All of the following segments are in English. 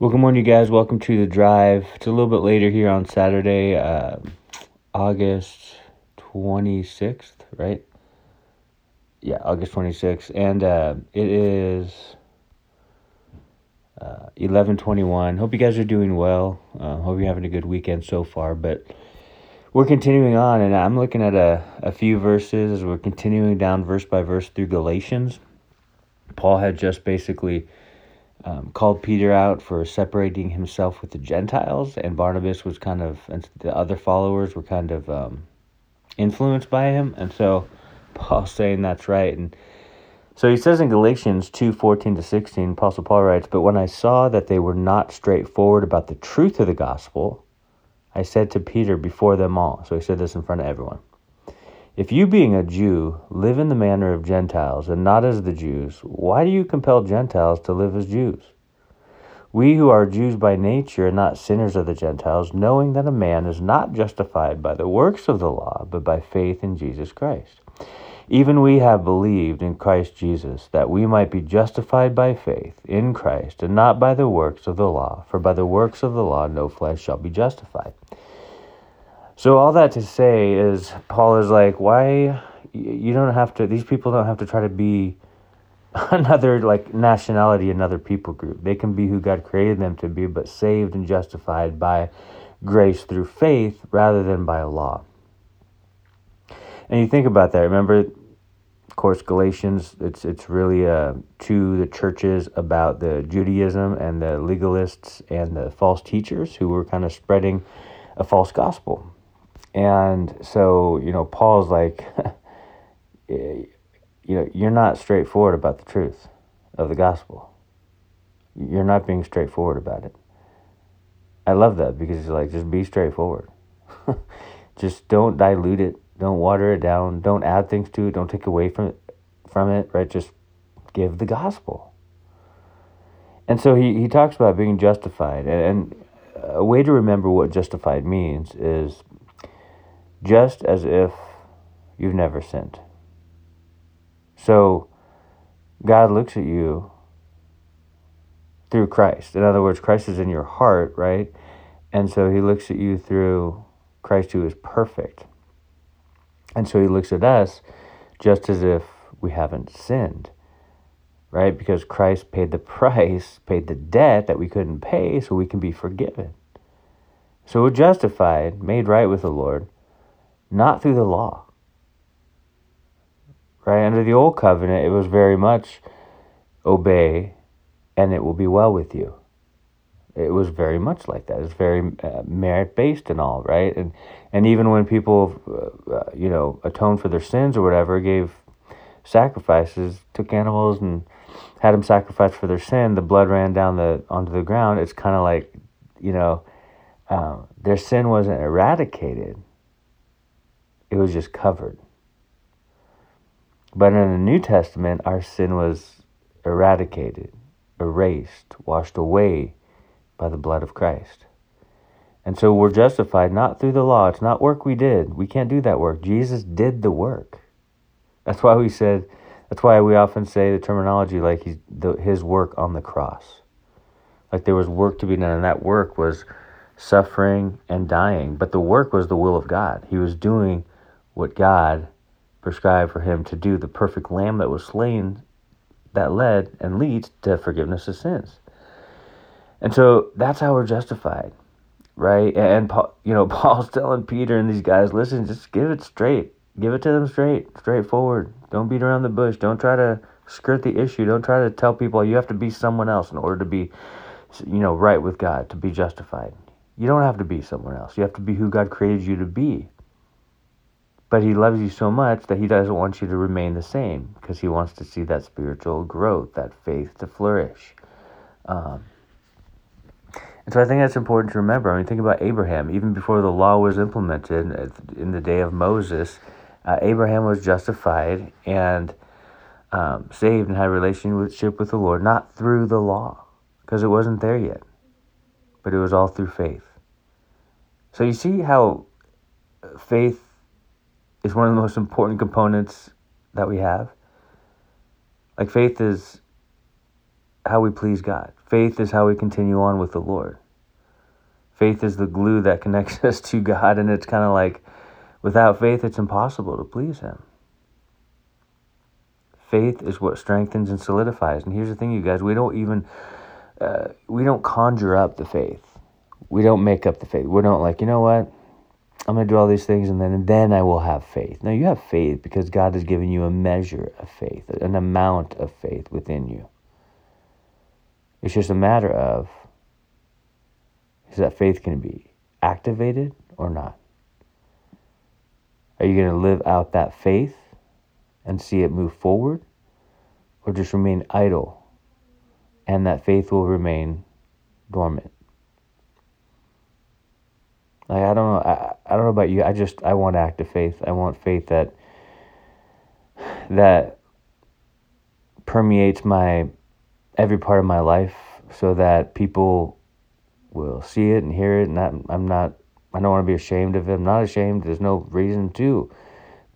Well, good morning, you guys. Welcome to the drive. It's a little bit later here on Saturday, uh, August 26th, right? Yeah, August 26th. And uh, it is uh, 1121. Hope you guys are doing well. Uh, hope you're having a good weekend so far. But we're continuing on, and I'm looking at a, a few verses as we're continuing down verse by verse through Galatians. Paul had just basically um, called Peter out for separating himself with the Gentiles, and Barnabas was kind of, and the other followers were kind of um, influenced by him, and so Paul's saying that's right. And so he says in Galatians 2 14 to 16, Apostle Paul writes, But when I saw that they were not straightforward about the truth of the gospel, I said to Peter before them all, so he said this in front of everyone. If you, being a Jew, live in the manner of Gentiles and not as the Jews, why do you compel Gentiles to live as Jews? We who are Jews by nature and not sinners of the Gentiles, knowing that a man is not justified by the works of the law, but by faith in Jesus Christ. Even we have believed in Christ Jesus, that we might be justified by faith in Christ, and not by the works of the law, for by the works of the law no flesh shall be justified. So all that to say is Paul is like, why you don't have to these people don't have to try to be another like nationality, another people group. They can be who God created them to be, but saved and justified by grace through faith rather than by law. And you think about that. Remember, of course, Galatians. It's it's really uh, to the churches about the Judaism and the legalists and the false teachers who were kind of spreading a false gospel. And so, you know, Paul's like, eh, you know, you're not straightforward about the truth of the gospel. You're not being straightforward about it. I love that because he's like, just be straightforward. just don't dilute it. Don't water it down. Don't add things to it. Don't take away from it, from it, right? Just give the gospel. And so he, he talks about being justified. And, and a way to remember what justified means is just as if you've never sinned. So God looks at you through Christ. In other words, Christ is in your heart, right? And so he looks at you through Christ who is perfect. And so he looks at us just as if we haven't sinned, right? Because Christ paid the price, paid the debt that we couldn't pay so we can be forgiven. So we're justified, made right with the Lord, not through the law. Right? Under the old covenant, it was very much obey and it will be well with you. It was very much like that. It's very uh, merit based and all, right? And and even when people, uh, uh, you know, atoned for their sins or whatever, gave sacrifices, took animals and had them sacrifice for their sin, the blood ran down the onto the ground. It's kind of like, you know, um, their sin wasn't eradicated, it was just covered. But in the New Testament, our sin was eradicated, erased, washed away by the blood of Christ. And so we're justified not through the law. It's not work we did. We can't do that work. Jesus did the work. That's why we said, that's why we often say the terminology like he's the, his work on the cross. Like there was work to be done, and that work was suffering and dying. But the work was the will of God. He was doing what God prescribed for him to do, the perfect lamb that was slain that led and leads to forgiveness of sins. And so that's how we're justified, right? And, Paul, you know, Paul's telling Peter and these guys, listen, just give it straight. Give it to them straight, straightforward. Don't beat around the bush. Don't try to skirt the issue. Don't try to tell people you have to be someone else in order to be, you know, right with God, to be justified. You don't have to be someone else. You have to be who God created you to be. But he loves you so much that he doesn't want you to remain the same because he wants to see that spiritual growth, that faith to flourish. Um, and so I think that's important to remember. I mean, think about Abraham. Even before the law was implemented in the day of Moses, uh, Abraham was justified and um, saved and had a relationship with the Lord, not through the law, because it wasn't there yet, but it was all through faith. So you see how faith is one of the most important components that we have. Like faith is how we please God. Faith is how we continue on with the Lord. Faith is the glue that connects us to God, and it's kind of like without faith, it's impossible to please Him. Faith is what strengthens and solidifies. And here's the thing, you guys: we don't even uh, we don't conjure up the faith. We don't make up the faith. We don't like, you know what? I'm going to do all these things and then and then I will have faith. No, you have faith because God has given you a measure of faith, an amount of faith within you. It's just a matter of is that faith going to be activated or not? Are you going to live out that faith and see it move forward or just remain idle and that faith will remain dormant? Like I don't know, I, I don't know about you. I just I want active faith. I want faith that that permeates my every part of my life, so that people will see it and hear it. And I, I'm not. I don't want to be ashamed of it. I'm not ashamed. There's no reason to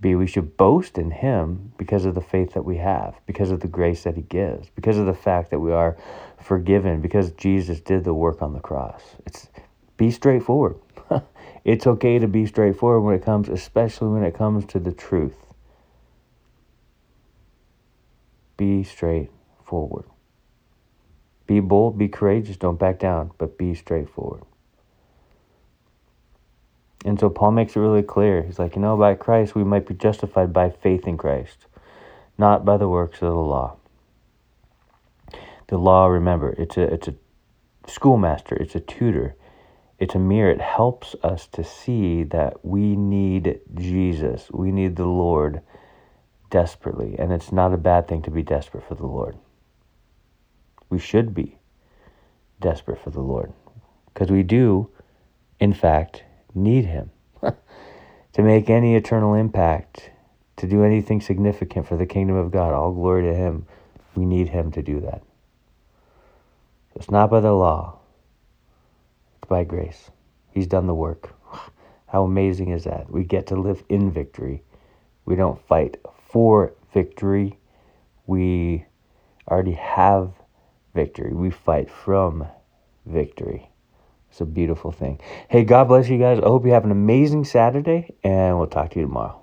be. We should boast in Him because of the faith that we have, because of the grace that He gives, because of the fact that we are forgiven, because Jesus did the work on the cross. It's be straightforward. it's okay to be straightforward when it comes, especially when it comes to the truth. Be straightforward. Be bold, be courageous, don't back down, but be straightforward. And so Paul makes it really clear. He's like, you know, by Christ we might be justified by faith in Christ, not by the works of the law. The law, remember, it's a it's a schoolmaster, it's a tutor it's a mirror. It helps us to see that we need Jesus. We need the Lord desperately. And it's not a bad thing to be desperate for the Lord. We should be desperate for the Lord because we do, in fact, need Him to make any eternal impact, to do anything significant for the kingdom of God. All glory to Him. We need Him to do that. It's not by the law, by grace. He's done the work. How amazing is that? We get to live in victory. We don't fight for victory. We already have victory. We fight from victory. It's a beautiful thing. Hey, God bless you guys. I hope you have an amazing Saturday, and we'll talk to you tomorrow.